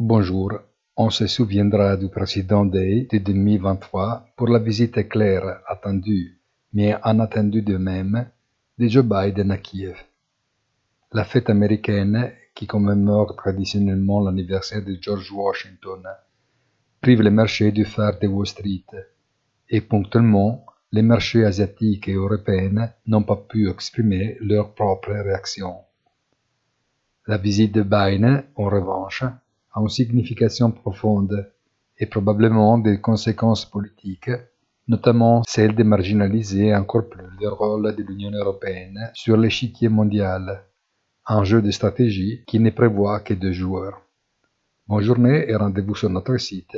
Bonjour, on se souviendra du président Day de 2023 pour la visite claire, attendue, mais inattendue de même, de Joe Biden à Kiev. La fête américaine, qui commémore traditionnellement l'anniversaire de George Washington, prive les marchés du phare de Wall Street, et ponctuellement, les marchés asiatiques et européens n'ont pas pu exprimer leur propre réaction. La visite de Biden, en revanche, une signification profonde et probablement des conséquences politiques, notamment celle de marginaliser encore plus le rôle de l'Union européenne sur l'échiquier mondial, un jeu de stratégie qui ne prévoit que deux joueurs. Bonne journée et rendez-vous sur notre site.